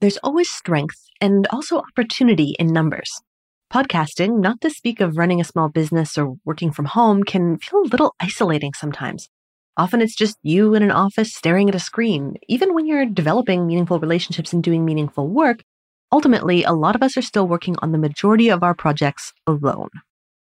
There's always strength and also opportunity in numbers. Podcasting, not to speak of running a small business or working from home, can feel a little isolating sometimes. Often it's just you in an office staring at a screen. Even when you're developing meaningful relationships and doing meaningful work, ultimately, a lot of us are still working on the majority of our projects alone.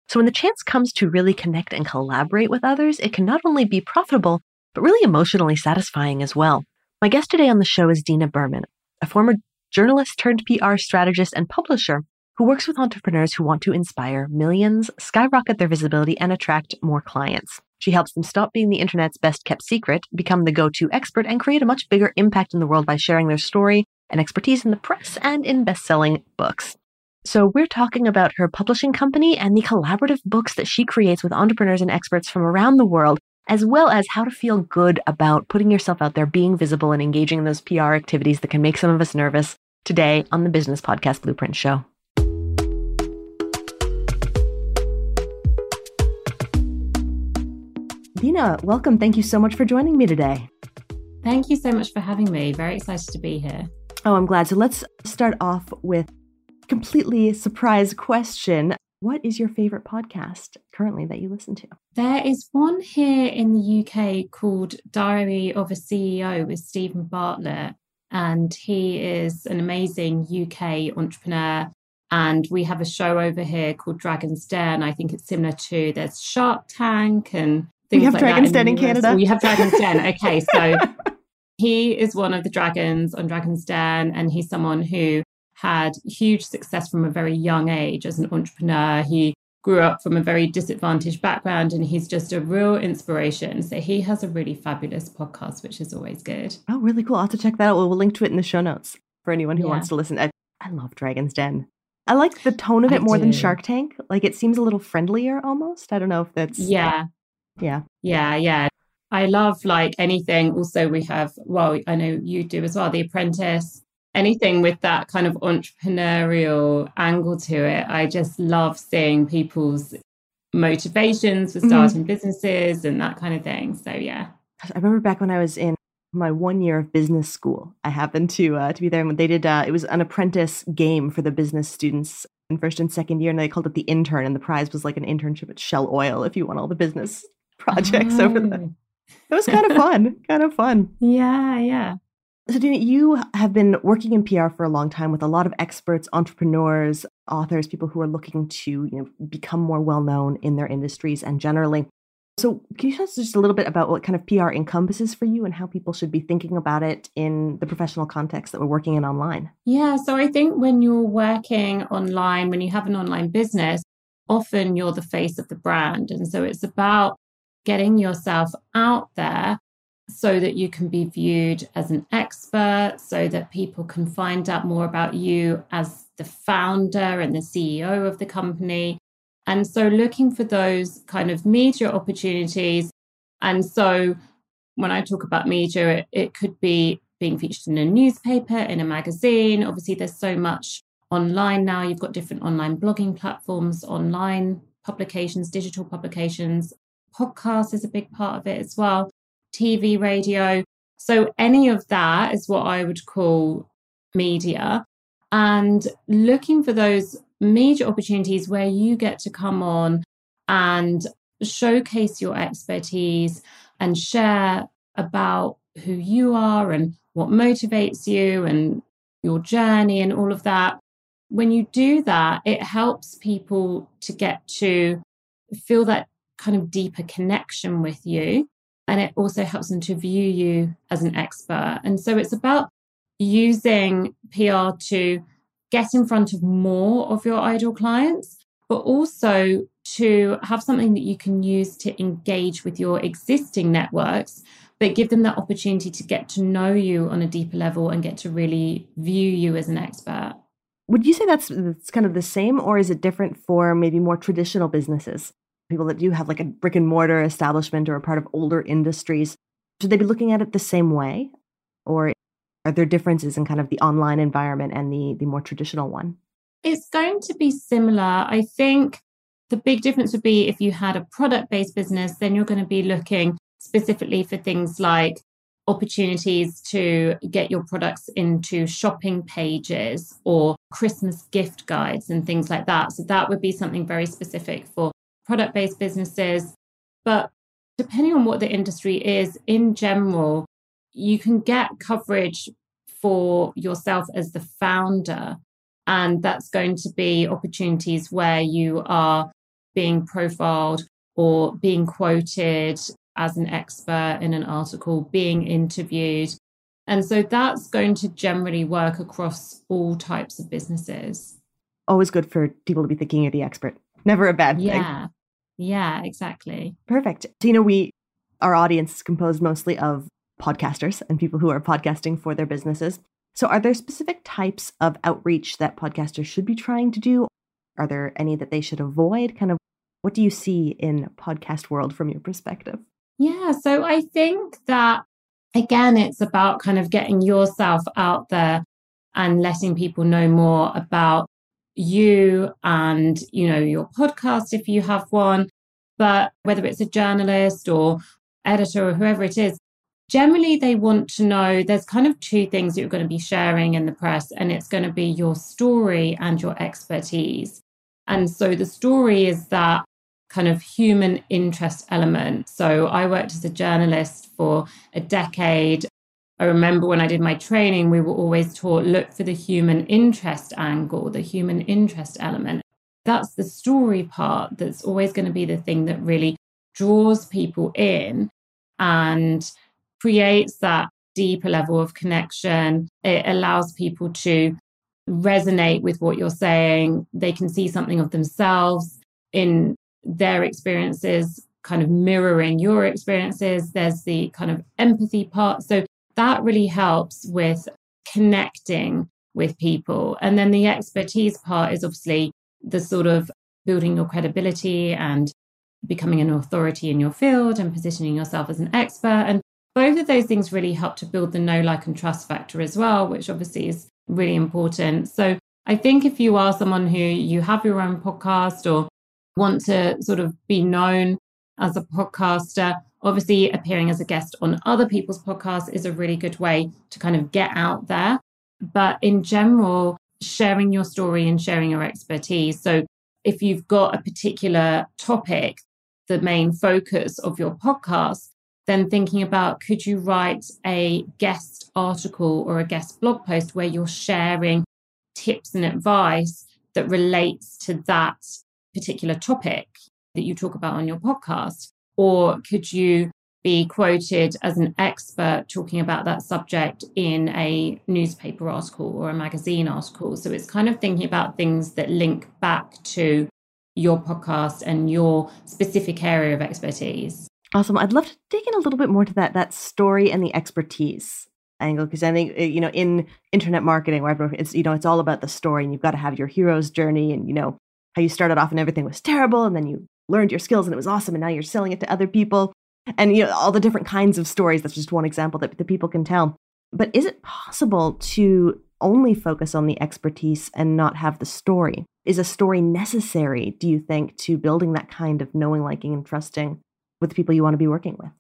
So when the chance comes to really connect and collaborate with others, it can not only be profitable, but really emotionally satisfying as well. My guest today on the show is Dina Behrman, a former journalist turned PR strategist and publisher who works with entrepreneurs who want to inspire millions, skyrocket their visibility, and attract more clients. She helps them stop being the internet's best kept secret, become the go to expert, and create a much bigger impact in the world by sharing their story and expertise in the press and in best selling books. So, we're talking about her publishing company and the collaborative books that she creates with entrepreneurs and experts from around the world, as well as how to feel good about putting yourself out there, being visible, and engaging in those PR activities that can make some of us nervous today on the Business Podcast Blueprint Show. Dina, welcome. Thank you so much for joining me today. Thank you so much for having me. Very excited to be here. Oh, I'm glad. So let's start off with completely surprise question. What is your favorite podcast currently that you listen to? There is one here in the UK called Diary of a CEO with Steven Bartlett. And he is an amazing UK entrepreneur. And we have a show over here called Dragon's Den. I think it's similar to there's Shark Tank and things we have like Dragon's Den in, in Canada. We have Dragon's Den. Okay, so he is one of the dragons on Dragon's Den, and he's someone who had huge success from a very young age as an entrepreneur. He grew up from a very disadvantaged background and he's just a real inspiration. So he has a really fabulous podcast, which is always good. Oh, really cool. I'll have to check that out. We'll, link to it in the show notes for anyone who yeah. wants to listen. I, I love Dragon's Den. I like the tone of it I more do. than Shark Tank. Like it seems a little friendlier almost. I don't know if that's Yeah. Yeah. Yeah, yeah. I love like anything. Also, we have, well, I know you do as well, The Apprentice anything with that kind of entrepreneurial angle to it. I just love seeing people's motivations for mm-hmm. starting mm-hmm. businesses and that kind of thing. So yeah. I remember back when I was in my one year of business school. I happened to uh, to be there, and they did. Uh, it was an apprentice game for the business students in first and second year, and they called it the intern. And the prize was like an internship at Shell Oil if you won all the business projects oh. over the. It was kind of fun, kind of fun. Yeah, yeah. So, Dina, you have been working in PR for a long time with a lot of experts, entrepreneurs, authors, people who are looking to you know, become more well known in their industries and generally. So, can you tell us just a little bit about what kind of PR encompasses for you and how people should be thinking about it in the professional context that we're working in online? Yeah, so I think when you're working online, when you have an online business, often you're the face of the brand. And so it's about getting yourself out there so that you can be viewed as an expert, so that people can find out more about you as the founder and the CEO of the company. And so, looking for those kind of media opportunities. And so, when I talk about media, it, it could be being featured in a newspaper, in a magazine. Obviously, there's so much online now. You've got different online blogging platforms, online publications, digital publications. Podcast is a big part of it as well. TV, radio. So any of that is what I would call media. And looking for those major opportunities where you get to come on and showcase your expertise and share about who you are and what motivates you and your journey and all of that. When you do that, it helps people to get to feel that kind of deeper connection with you and it also helps them to view you as an expert. And so it's about using PR to get in front of more of your ideal clients, but also to have something that you can use to engage with your existing networks, but give them that opportunity to get to know you on a deeper level and get to really view you as an expert. Would you say that's, that's kind of the same, or is it different for maybe more traditional businesses? People that do have like a brick and mortar establishment or a part of older industries, should they be looking at it the same way? Or are there differences in kind of the online environment and the, the more traditional one? It's going to be similar. I think the big difference would be if you had a product based business, then you're going to be looking specifically for things like opportunities to get your products into shopping pages or Christmas gift guides and things like that. So that would be something very specific for product based businesses. But depending on what the industry is, in general, you can get coverage for yourself as the founder. And that's going to be opportunities where you are being profiled or being quoted as an expert in an article, being interviewed. And so that's going to generally work across all types of businesses. Always good for people to be thinking you're the expert. Never a bad yeah. thing. Yeah. Yeah, exactly. Perfect. Tina, we our audience is composed mostly of podcasters and people who are podcasting for their businesses. So are there specific types of outreach that podcasters should be trying to do? Are there any that they should avoid? Kind of what do you see in podcast world from your perspective? Yeah, so I think that again, it's about kind of getting yourself out there and letting people know more about you and, you know, your podcast if you have one. But whether it's a journalist or editor or whoever it is, generally they want to know there's kind of two things that you're going to be sharing in the press, and it's going to be your story and your expertise. And so the story is that kind of human interest element. So I worked as a journalist for a decade. I remember when I did my training, we were always taught look for the human interest angle, the human interest element. That's the story part that's always going to be the thing that really draws people in and creates that deeper level of connection. It allows people to resonate with what you're saying. They can see something of themselves in their experiences kind of mirroring your experiences. There's the kind of empathy part. So that really helps with connecting with people. And then the expertise part is obviously the sort of building your credibility and becoming an authority in your field and positioning yourself as an expert. And both of those things really help to build the know, like, and trust factor as well, which obviously is really important. So I think if you are someone who you have your own podcast or want to sort of be known as a podcaster, obviously appearing as a guest on other people's podcasts is a really good way to kind of get out there. But in general, sharing your story and sharing your expertise. So if you've got a particular topic, the main focus of your podcast, then thinking about could you write a guest article or a guest blog post where you're sharing tips and advice that relates to that particular topic that you talk about on your podcast? Or could you be quoted as an expert talking about that subject in a newspaper article or a magazine article? So it's kind of thinking about things that link back to your podcast and your specific area of expertise. Awesome. I'd love to dig in a little bit more to that that story and the expertise angle because I think uh, you know in internet marketing, where it's you know it's all about the story, and you've got to have your hero's journey, and you know how you started off and everything was terrible and then you learned your skills and it was awesome and now you're selling it to other people. And you know all the different kinds of stories that's just one example that the people can tell. But is it possible to only focus on the expertise and not have the story? Is a story necessary do you think to building that kind of knowing liking and trusting with the people you want to be working with?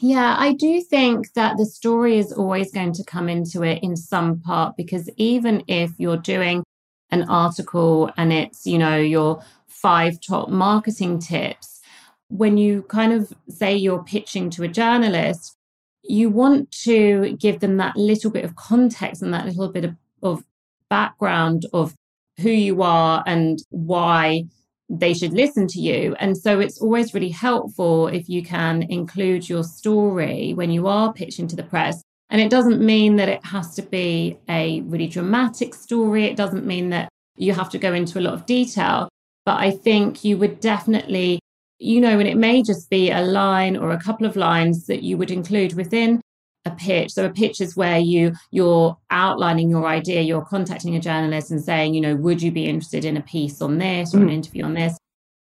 Yeah, I do think that the story is always going to come into it in some part because even if you're doing an article and it's, you know, your five top marketing tips, when you kind of say you're pitching to a journalist, you want to give them that little bit of context and that little bit of, of background of who you are and why they should listen to you. And so it's always really helpful if you can include your story when you are pitching to the press and it doesn't mean that it has to be a really dramatic story. It doesn't mean that you have to go into a lot of detail. But I think you would definitely, you know, and it may just be a line or a couple of lines that you would include within a pitch. So a pitch is where you you're outlining your idea, you're contacting a journalist and saying, you know, would you be interested in a piece on this or an mm. interview on this?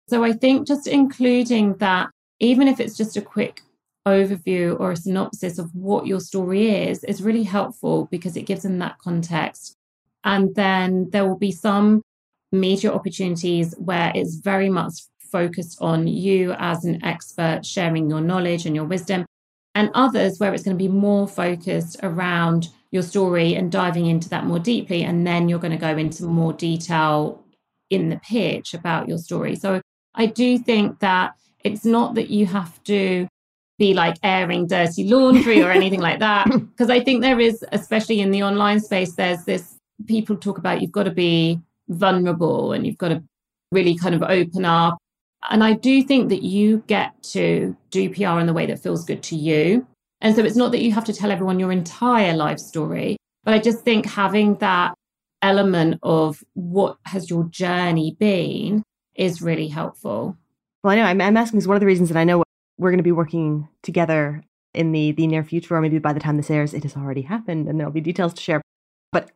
So I think just including that, even if it's just a quick overview or a synopsis of what your story is is really helpful because it gives them that context. And then there will be some media opportunities where it's very much focused on you as an expert sharing your knowledge and your wisdom. and others where it's going to be more focused around your story and diving into that more deeply. And then you're going to go into more detail in the pitch about your story. So I do think that it's not that you have to be like airing dirty laundry or anything like that. Because I think there is, especially in the online space, there's this people talk about you've got to be vulnerable and you've got to really kind of open up. And I do think that you get to do PR in the way that feels good to you. And so it's not that you have to tell everyone your entire life story, but I just think having that element of what has your journey been is really helpful. Well, I know I'm, I'm asking because one of the reasons that I know we're going to be working together in the the near future, or maybe by the time this airs, it has already happened, and there'll be details to share. But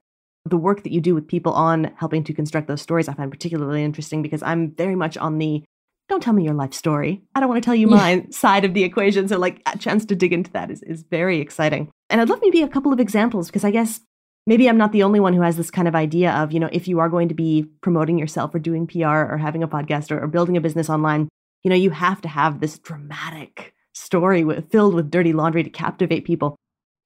the work that you do with people on helping to construct those stories, I find particularly interesting because I'm very much on the don't tell me your life story. I don't want to tell you mine yeah. side of the equation. So, like, a chance to dig into that is, is very exciting. And I'd love maybe a couple of examples because I guess maybe I'm not the only one who has this kind of idea of, you know, if you are going to be promoting yourself or doing PR or having a podcast or, or building a business online, you know, you have to have this dramatic story with, filled with dirty laundry to captivate people.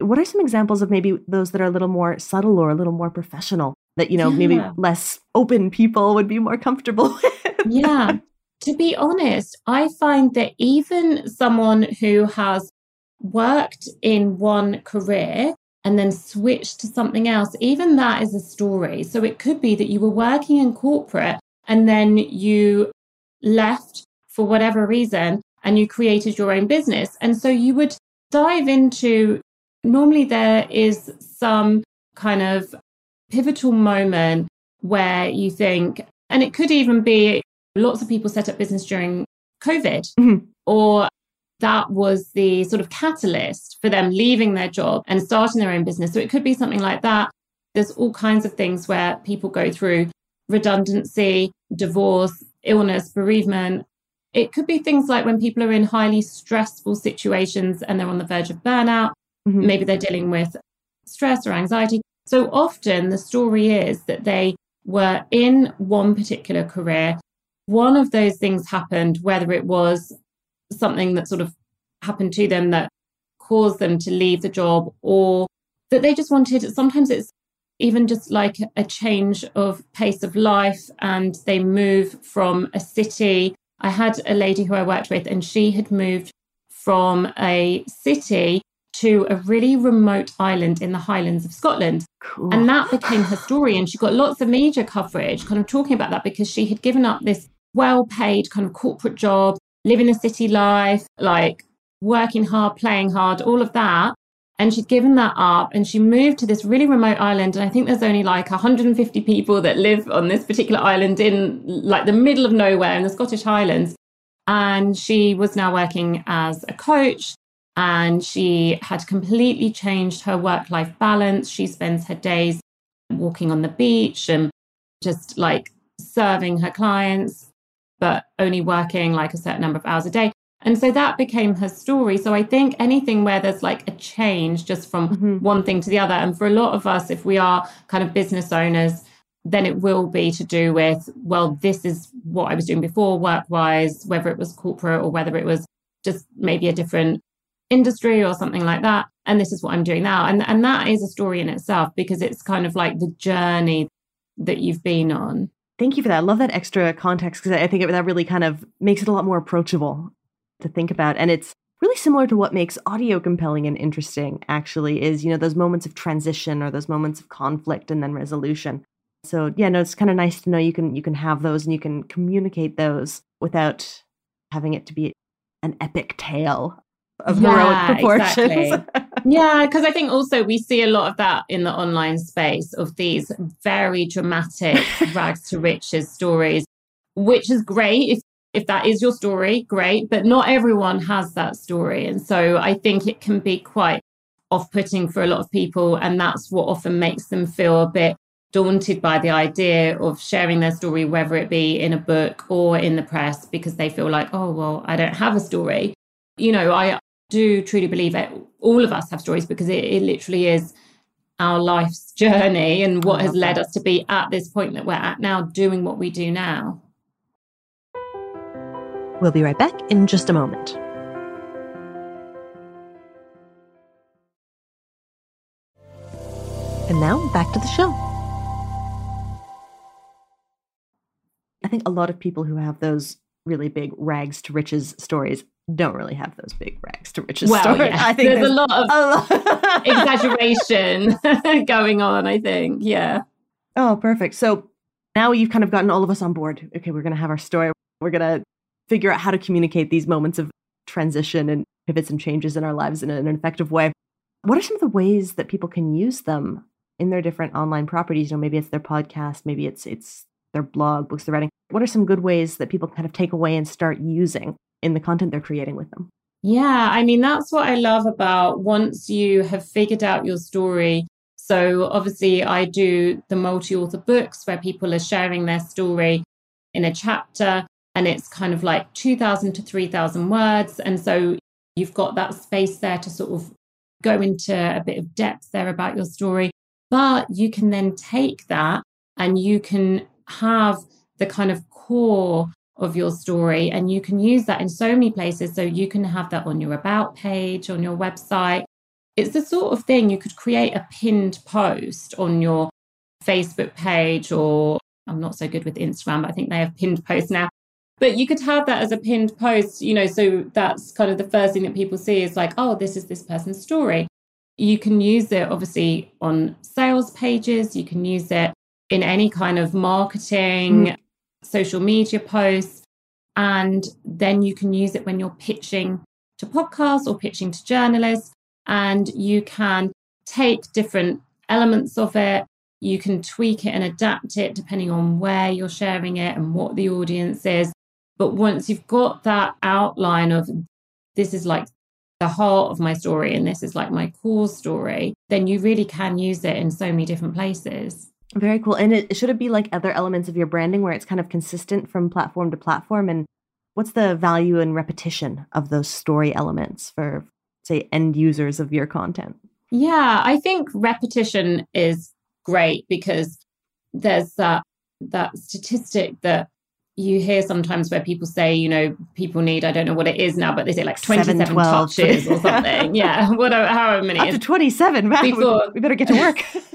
What are some examples of maybe those that are a little more subtle or a little more professional that, you know, yeah. maybe less open people would be more comfortable with? yeah. To be honest, I find that even someone who has worked in one career and then switched to something else, even that is a story. So it could be that you were working in corporate and then you left for whatever reason and you created your own business. And so you would dive into normally there is some kind of pivotal moment where you think, and it could even be lots of people set up business during COVID, mm-hmm. or that was the sort of catalyst for them leaving their job and starting their own business. So it could be something like that. There's all kinds of things where people go through redundancy, divorce, illness, bereavement, it could be things like when people are in highly stressful situations and they're on the verge of burnout. Mm-hmm. Maybe they're dealing with stress or anxiety. So often the story is that they were in one particular career. One of those things happened, whether it was something that sort of happened to them that caused them to leave the job or that they just wanted, sometimes it's even just like a change of pace of life and they move from a city I had a lady who I worked with, and she had moved from a city to a really remote island in the Highlands of Scotland. Cool. And that became her story. And she got lots of media coverage kind of talking about that because she had given up this well paid kind of corporate job, living a city life, like working hard, playing hard, all of that. And she'd given that up and she moved to this really remote island. And I think there's only like 150 people that live on this particular island in like the middle of nowhere in the Scottish Highlands. And she was now working as a coach and she had completely changed her work life balance. She spends her days walking on the beach and just like serving her clients, but only working like a certain number of hours a day. And so that became her story. So I think anything where there's like a change just from mm-hmm. one thing to the other. And for a lot of us, if we are kind of business owners, then it will be to do with, well, this is what I was doing before work wise, whether it was corporate or whether it was just maybe a different industry or something like that. And this is what I'm doing now. And, and that is a story in itself because it's kind of like the journey that you've been on. Thank you for that. I love that extra context because I think that really kind of makes it a lot more approachable to think about. And it's really similar to what makes audio compelling and interesting, actually, is, you know, those moments of transition or those moments of conflict and then resolution. So yeah, no, it's kind of nice to know you can you can have those and you can communicate those without having it to be an epic tale of yeah, heroic proportions. Exactly. yeah, because I think also we see a lot of that in the online space of these very dramatic rags to riches stories, which is great if if that is your story, great, but not everyone has that story. And so I think it can be quite off putting for a lot of people. And that's what often makes them feel a bit daunted by the idea of sharing their story, whether it be in a book or in the press, because they feel like, oh, well, I don't have a story. You know, I do truly believe it. All of us have stories because it, it literally is our life's journey and what has led us to be at this point that we're at now, doing what we do now. We'll be right back in just a moment. And now back to the show. I think a lot of people who have those really big rags to riches stories don't really have those big rags to riches well, stories. Yeah. I think there's, there's a lot of a lot. exaggeration going on, I think. Yeah. Oh, perfect. So now you've kind of gotten all of us on board. Okay, we're going to have our story. We're going to figure out how to communicate these moments of transition and pivots and changes in our lives in an effective way. What are some of the ways that people can use them in their different online properties? You know, maybe it's their podcast, maybe it's it's their blog, books they're writing. What are some good ways that people kind of take away and start using in the content they're creating with them? Yeah, I mean, that's what I love about once you have figured out your story. So, obviously, I do the multi author books where people are sharing their story in a chapter, and it's kind of like 2,000 to 3,000 words. And so, you've got that space there to sort of go into a bit of depth there about your story. But you can then take that and you can have the kind of core of your story and you can use that in so many places. So you can have that on your about page on your website. It's the sort of thing you could create a pinned post on your facebook page or i'm not so good with instagram but i think they have pinned posts now. But you could have that as a pinned post you know so that's kind of the first thing that people see is like oh this is this person's story. You can use it obviously on sales pages. You can use it in any kind of marketing mm social media posts. And then you can use it when you're pitching to podcasts or pitching to journalists. And you can take different elements of it. You can tweak it and adapt it depending on where you're sharing it and what the audience is. But once you've got that outline of this is like the heart of my story and this is like my core story, then you really can use it in so many different places. Very cool. And it should it be like other elements of your branding where it's kind of consistent from platform to platform? And what's the value and repetition of those story elements for, say, end users of your content? Yeah, I think repetition is great because there's that that statistic that you hear sometimes where people say, you know, people need, I don't know what it is now, but they say like 27 Seven, touches or something. yeah, whatever, however many. Up to 27. Wow, before, we, we better get to work.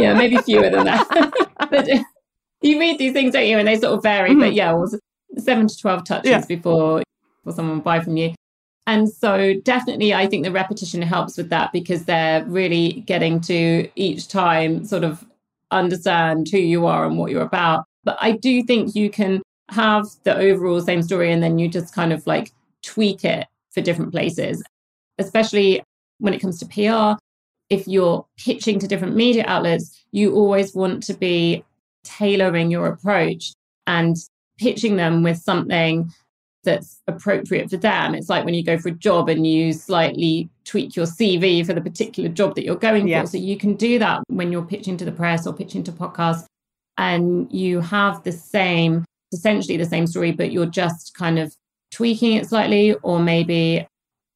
yeah, maybe fewer than that. but you read these things, don't you? And they sort of vary. Mm-hmm. But yeah, was seven to 12 touches yeah. before, before someone buy from you. And so, definitely, I think the repetition helps with that because they're really getting to each time sort of understand who you are and what you're about. But I do think you can have the overall same story and then you just kind of like tweak it for different places, especially when it comes to PR if you're pitching to different media outlets, you always want to be tailoring your approach and pitching them with something that's appropriate for them. It's like when you go for a job and you slightly tweak your CV for the particular job that you're going yeah. for. So you can do that when you're pitching to the press or pitching to podcasts and you have the same, essentially the same story, but you're just kind of tweaking it slightly or maybe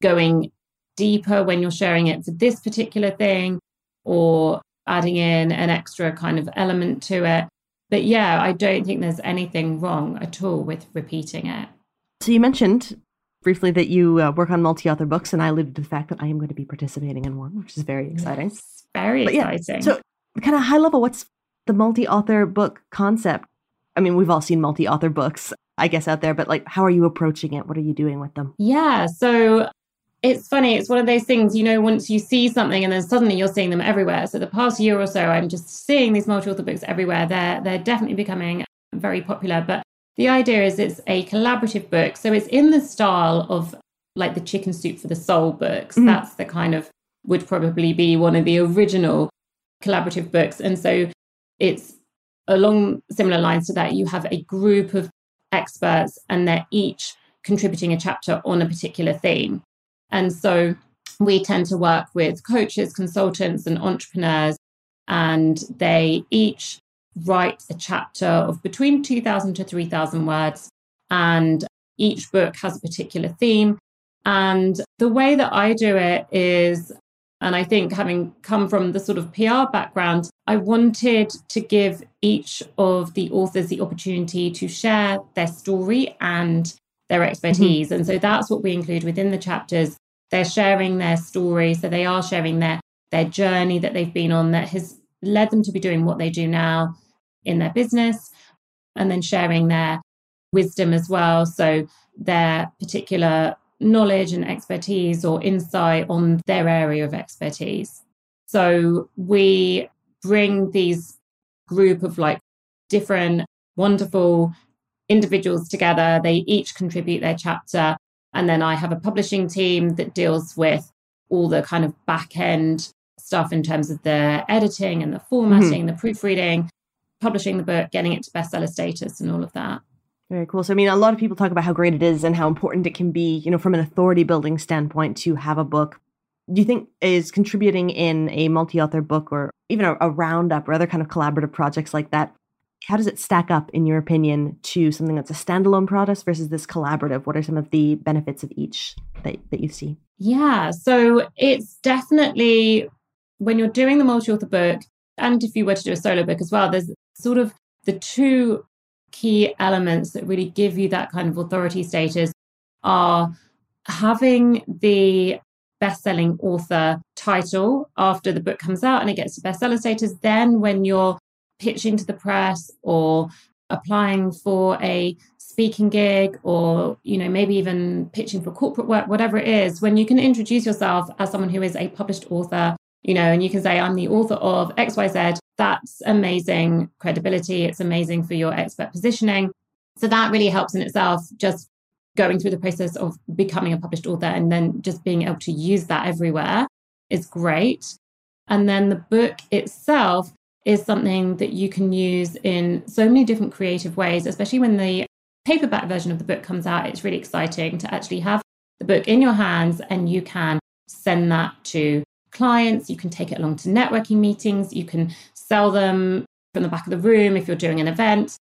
going deeper when you're sharing it for this particular thing or adding in an extra kind of element to it. But yeah, I don't think there's anything wrong at all with repeating it. So you mentioned briefly that you uh, work on multi-author books, and I alluded to the fact that I am going to be participating in one, which is very exciting. Yes, very but exciting. Yeah, so, kind of high level, what's the multi-author book concept? I mean, we've all seen multi-author books, I guess, out there, but like, how are you approaching it? What are you doing with them? Yeah, so it's funny. It's one of those things, you know, once you see something and then suddenly you're seeing them everywhere. So the past year or so, I'm just seeing these multi-author books everywhere. They're they're definitely becoming very popular. But the idea is it's a collaborative book. So it's in the style of like the Chicken Soup for the Soul books. Mm. That's the kind of would probably be one of the original collaborative books. And so it's along similar lines to that. You have a group of experts and they're each contributing a chapter on a particular theme. And so we tend to work with coaches, consultants, and entrepreneurs, and they each write a chapter of between 2,000 to 3,000 words. And each book has a particular theme. And the way that I do it is, and I think having come from the sort of PR background, I wanted to give each of the authors the opportunity to share their story and their mm-hmm. expertise. Mm-hmm. And so that's what we include within the chapters. They're sharing their story. So they are sharing their their journey that they've been on that has led them to be doing what they do now in their business, and then sharing their wisdom as well. So, their particular knowledge and expertise or insight on their area of expertise. So, we bring these group of like different wonderful individuals together. They each contribute their chapter. And then I have a publishing team that deals with all the kind of back end stuff in terms of the editing and the formatting, mm-hmm. the proofreading, publishing the book, getting it to bestseller status, and all of that. Very cool. So, I mean, a lot of people talk about how great it is and how important it can be, you know, from an authority building standpoint to have a book. Do you think is contributing in a multi author book or even a, a roundup or other kind of collaborative projects like that how does it stack up in your opinion to something that's a standalone product versus this collaborative? What are some of the benefits of each that, that you see? Yeah so it's definitely when you're doing the multi-author book and if you were to do a solo book as well there's sort of the two key elements that really give you that kind of authority status are having the best-selling author title after the book comes out and it gets to bestseller status. Then when you're pitching to the press or applying for a speaking gig or you know maybe even pitching for corporate work whatever it is when you can introduce yourself as someone who is a published author you know and you can say i'm the author of xyz that's amazing credibility it's amazing for your expert positioning. So that really helps in itself just going through the process of becoming a published author and then just being able to use that everywhere is great. And then the book itself is something that you can use in so many different creative ways, especially when the paperback version of the book comes out. It's really exciting to actually have the book in your hands and you can send that to clients. You can take it along to networking meetings. You can sell them from the back of the room if you're doing an event.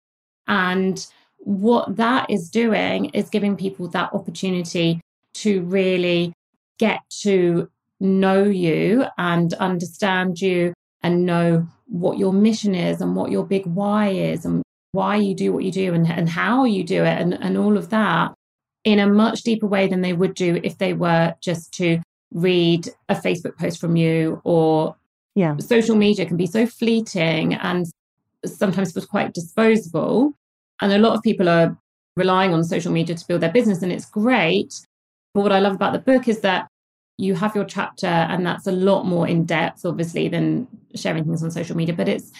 And what that is doing is giving people that opportunity to really get to know you and understand you and know what your mission is and what your big why is and why you do what you do and, and how you do it and, and all of that in a much deeper way than they would do if they were just to read a Facebook post from you or yeah. social media can be so fleeting and sometimes feels quite disposable. And a lot of people are relying on social media to build their business, and it's great. But what I love about the book is that you have your chapter and that's a lot more in depth obviously than sharing things on social media but it's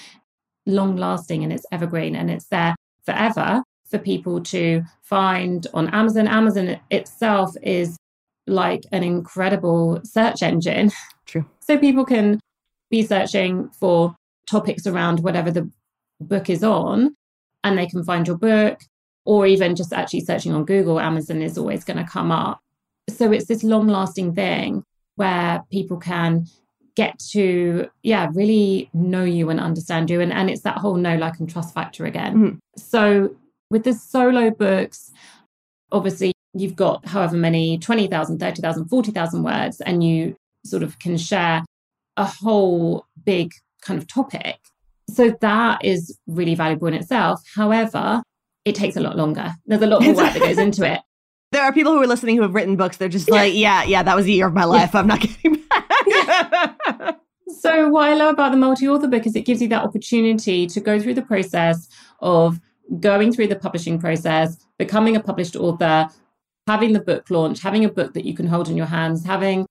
long lasting and it's evergreen and it's there forever for people to find on amazon. Amazon itself is like an incredible search engine. True. So people can be searching for topics around whatever the book is on and they can find your book or even just actually searching on google amazon is always going to come up so it's this long lasting thing where people can get to yeah really know you and understand you. And and it's that whole know like and trust factor again. Mm-hmm. so with the solo books obviously you've got however many 20,000 30,000 40,000 words and you sort of can share a whole big kind of topic. So that is really valuable in itself. However it takes a lot longer. There's a lot more work that goes into it there are people who are listening who have written books. They're just like, yeah, yeah, that was a year of my life. I'm not getting back. so what I love about the multi-author book is it gives you that opportunity to go through the process of going through the publishing process, becoming a published author, having the book launch, having a book that you can hold in your hands, having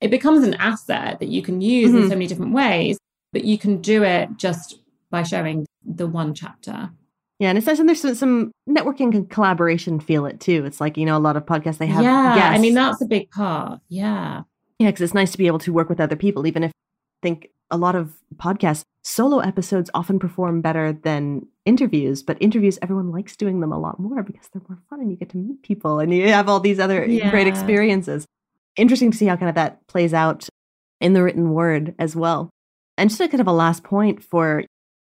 it becomes an asset that you can use mm-hmm. in so many different ways, but you can do it just by showing the one chapter. Yeah, and it's nice, and there's some, some, networking and collaboration feel it too. It's like you know a lot of podcasts they have. Yeah, guests. I mean that's a big part. Yeah, yeah, because it's nice to be able to work with other people, even if I think a lot of podcasts solo episodes often perform better than interviews. But interviews, everyone likes doing them a lot more because they're more fun and you get to meet people and you have all these other yeah. great experiences. Interesting to see how kind of that plays out in the written word as well. And just a kind of a last point for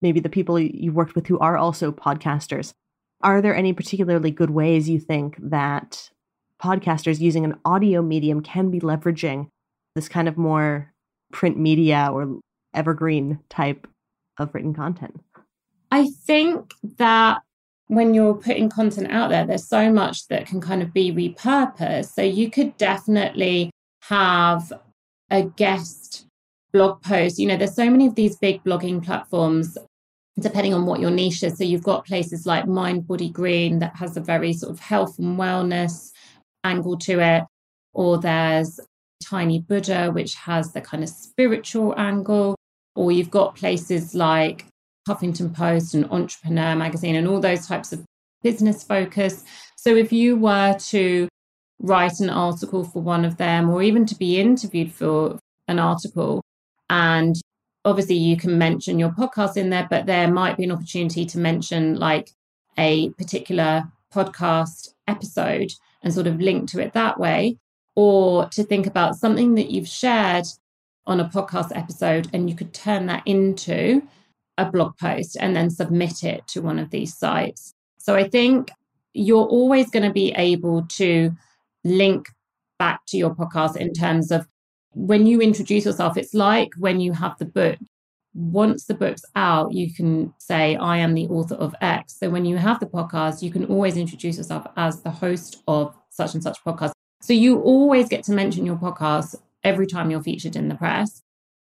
maybe the people you've worked with who are also podcasters. Are there any particularly good ways you think that podcasters using an audio medium can be leveraging this kind of more print media or evergreen type of written content? I think that when you're putting content out there, there's so much that can kind of be repurposed. So you could definitely have a guest blog post. You know, there's so many of these big blogging platforms depending on what your niche is. So you've got places like Mind Body Green that has a very sort of health and wellness angle to it, or there's Tiny Buddha, which has the kind of spiritual angle, or you've got places like Huffington Post and Entrepreneur Magazine and all those types of business focus. So if you were to write an article for one of them, or even to be interviewed for an article, and obviously you can mention your podcast in there, but there might be an opportunity to mention like a particular podcast episode and sort of link to it that way, or to think about something that you've shared on a podcast episode and you could turn that into a blog post and then submit it to one of these sites. So I think you're always going to be able to link back to your podcast in terms of when you introduce yourself, it's like when you have the book. Once the book's out, you can say, I am the author of X. So when you have the podcast, you can always introduce yourself as the host of such and such podcast. So you always get to mention your podcast every time you're featured in the press.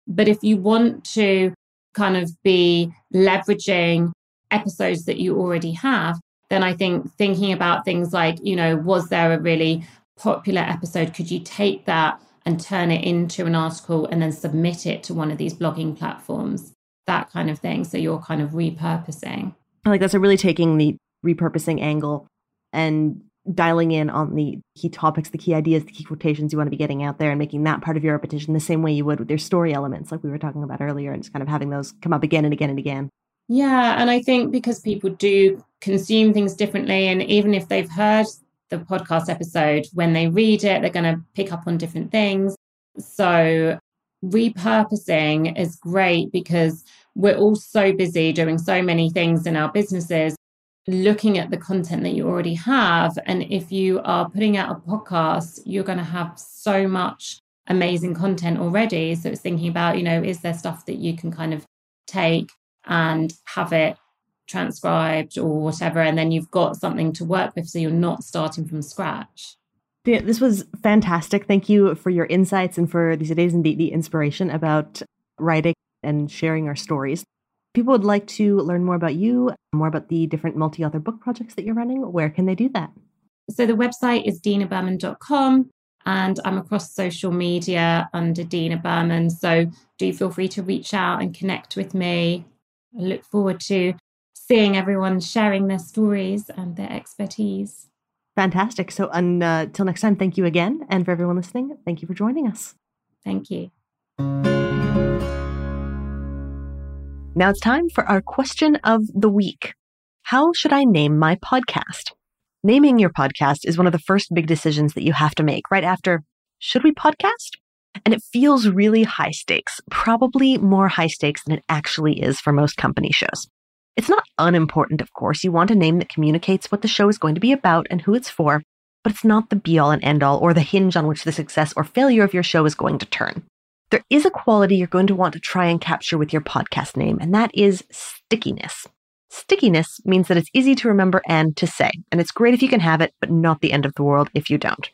But if you want to kind of be leveraging episodes that you already have, then I think thinking about things like, you know, was there a really popular episode? Could you take that and turn it into an article and then submit it to one of these blogging platforms, that kind of thing. So you're kind of repurposing. I like that's a really taking the repurposing angle and dialing in on the key topics, the key ideas, the key quotations you want to be getting out there and making that part of your repetition the same way you would with your story elements, like we were talking about earlier, and just kind of having those come up again and again and again. Yeah. And I think because people do consume things differently, and even if they've heard the podcast episode, when they read it, they're going to pick up on different things. So, repurposing is great because we're all so busy doing so many things in our businesses, looking at the content that you already have. And if you are putting out a podcast, you're going to have so much amazing content already. So, it's thinking about, you know, is there stuff that you can kind of take and have it transcribed or whatever, and then you've got something to work with. So you're not starting from scratch. Yeah, this was fantastic. Thank you for your insights and for these days and the, the inspiration about writing and sharing our stories. People would like to learn more about you, more about the different multi author book projects that you're running. Where can they do that? So the website is dinabehrman.com and I'm across social media under Dina Behrman. So do feel free to reach out and connect with me. I look forward to seeing everyone sharing their stories and their expertise. Fantastic. So until uh, next time, thank you again. And for everyone listening, thank you for joining us. Thank you. Now it's time for our question of the week. How should I name my podcast? Naming your podcast is one of the first big decisions that you have to make right after, should we podcast? And it feels really high stakes, probably more high stakes than it actually is for most company shows. It's not unimportant, of course. You want a name that communicates what the show is going to be about and who it's for, but it's not the be all and end all or the hinge on which the success or failure of your show is going to turn. There is a quality you're going to want to try and capture with your podcast name, and that is stickiness. Stickiness means that it's easy to remember and to say, and it's great if you can have it, but not the end of the world if you don't.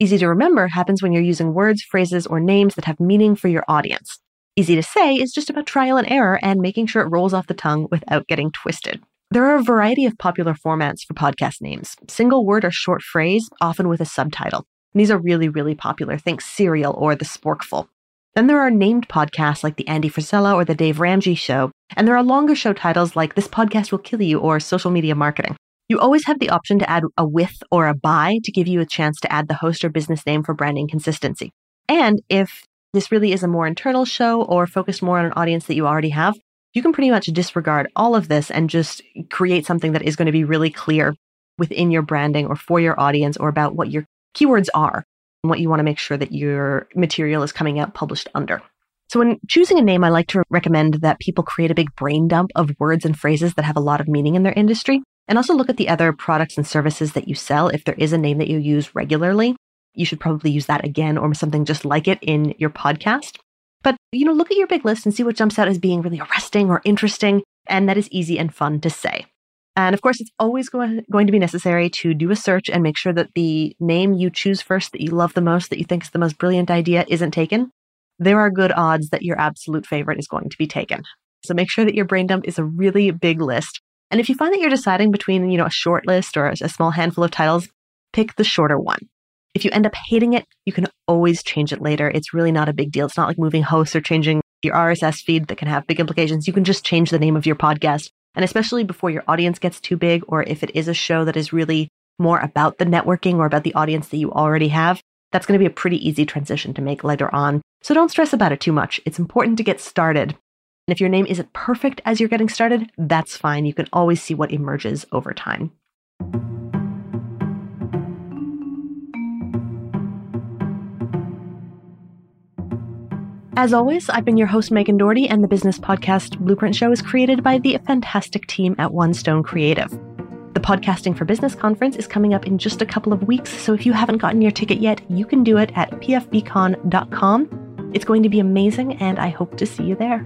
Easy to remember happens when you're using words, phrases, or names that have meaning for your audience. Easy to say is just about trial and error and making sure it rolls off the tongue without getting twisted. There are a variety of popular formats for podcast names single word or short phrase, often with a subtitle. And these are really, really popular. Think Serial or The Sporkful. Then there are named podcasts like The Andy Frisella or The Dave Ramsey Show. And there are longer show titles like This Podcast Will Kill You or Social Media Marketing. You always have the option to add a with or a by to give you a chance to add the host or business name for branding consistency. And if this really is a more internal show or focused more on an audience that you already have, you can pretty much disregard all of this and just create something that is going to be really clear within your branding or for your audience or about what your keywords are and what you want to make sure that your material is coming out published under. So, when choosing a name, I like to recommend that people create a big brain dump of words and phrases that have a lot of meaning in their industry. And also look at the other products and services that you sell if there is a name that you use regularly you should probably use that again or something just like it in your podcast. But, you know, look at your big list and see what jumps out as being really arresting or interesting. And that is easy and fun to say. And of course, it's always going, to be necessary to do a search and make sure that the name you choose first, that you love the most, that you think is the most brilliant idea, isn't taken. there are good odds that your absolute favorite is going to be taken. So make sure that your brain dump is a really big list. And if you find that you're deciding between, you know, a short list or a small handful of titles, pick the shorter one. If you end up hating it, you can always change it later. It's really not a big deal. It's not like moving hosts or changing your RSS feed that can have big implications. You can just change the name of your podcast. And especially before your audience gets too big, or if it is a show that is really more about the networking or about the audience that you already have, that's going to be a pretty easy transition to make later on. So don't stress about it too much. It's important to get started. And if your name isn't perfect as you're getting started, that's fine. You can always see what emerges over time. As always, I've been your host, Megan Dougherty, and the business podcast Blueprint Show is created by the fantastic team at One Stone Creative. The Podcasting for Business conference is coming up in just a couple of weeks, so if you haven't gotten your ticket yet, you can do it at pfbcon.com. It's going to be amazing, and I hope to see you there.